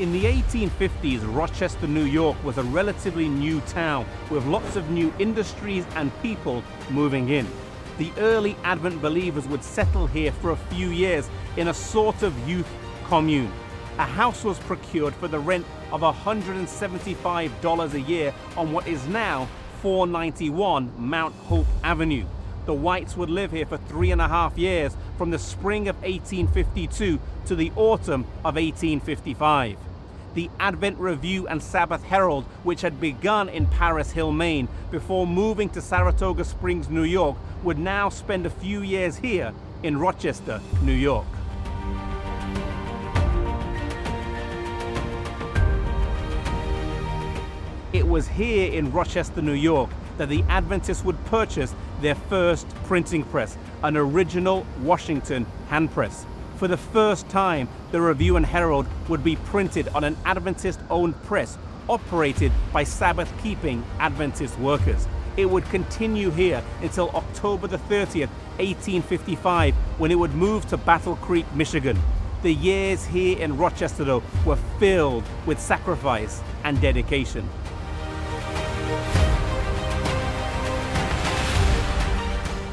the 1850s, Rochester, New York was a relatively new town with lots of new industries and people moving in. The early Advent believers would settle here for a few years in a sort of youth commune. A house was procured for the rent of $175 a year on what is now 491 Mount Hope Avenue. The Whites would live here for three and a half years from the spring of 1852 to the autumn of 1855. The Advent Review and Sabbath Herald, which had begun in Paris Hill, Maine, before moving to Saratoga Springs, New York, would now spend a few years here in Rochester, New York. It was here in Rochester, New York, that the Adventists would purchase their first printing press, an original Washington hand press. For the first time, the Review and Herald would be printed on an Adventist owned press operated by Sabbath keeping Adventist workers. It would continue here until October the 30th, 1855, when it would move to Battle Creek, Michigan. The years here in Rochester, though, were filled with sacrifice and dedication.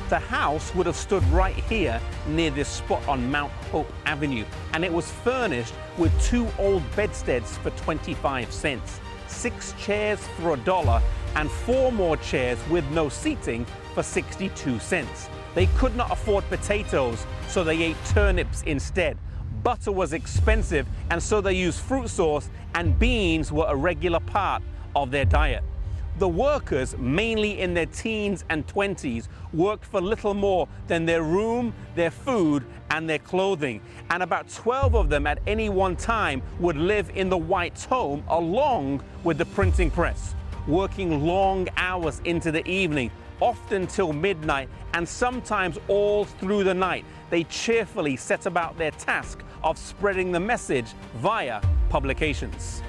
The house would have stood right here near this spot on Mount Hope Avenue, and it was furnished with two old bedsteads for 25 cents, six chairs for a dollar, and four more chairs with no seating for 62 cents. They could not afford potatoes, so they ate turnips instead. Butter was expensive, and so they used fruit sauce, and beans were a regular part of their diet. The workers, mainly in their teens and 20s, worked for little more than their room, their food, and their clothing. And about 12 of them at any one time would live in the White's home along with the printing press, working long hours into the evening, often till midnight, and sometimes all through the night. They cheerfully set about their task of spreading the message via publications.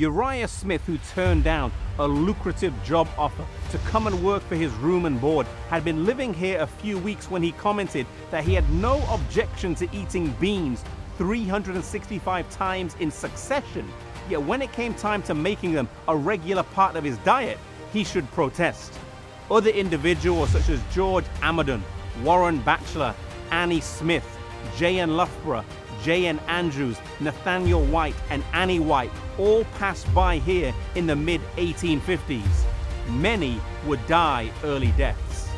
Uriah Smith, who turned down a lucrative job offer to come and work for his room and board, had been living here a few weeks when he commented that he had no objection to eating beans 365 times in succession. Yet when it came time to making them a regular part of his diet, he should protest. Other individuals such as George Amadon, Warren Batchelor, Annie Smith, J.N. Loughborough, J.N. Andrews, Nathaniel White, and Annie White all passed by here in the mid 1850s. Many would die early deaths.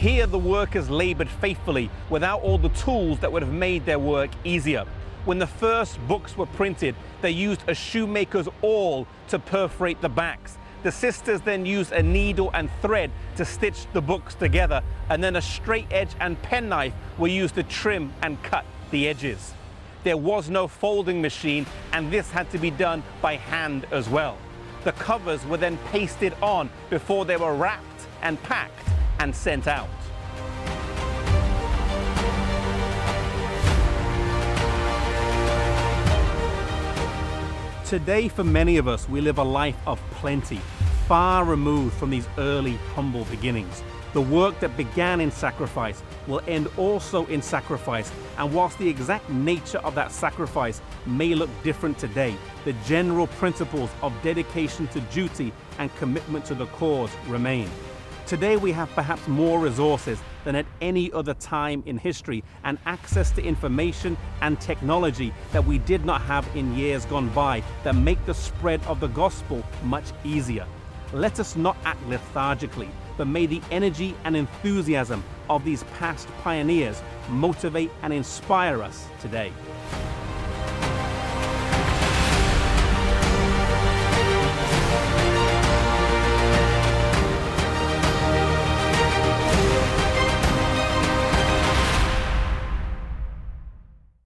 Here, the workers labored faithfully without all the tools that would have made their work easier. When the first books were printed, they used a shoemaker's awl to perforate the backs. The sisters then used a needle and thread to stitch the books together, and then a straight edge and penknife were used to trim and cut the edges. There was no folding machine, and this had to be done by hand as well. The covers were then pasted on before they were wrapped and packed and sent out. Today, for many of us, we live a life of plenty, far removed from these early, humble beginnings. The work that began in sacrifice will end also in sacrifice, and whilst the exact nature of that sacrifice may look different today, the general principles of dedication to duty and commitment to the cause remain. Today, we have perhaps more resources than at any other time in history and access to information and technology that we did not have in years gone by that make the spread of the gospel much easier. Let us not act lethargically, but may the energy and enthusiasm of these past pioneers motivate and inspire us today.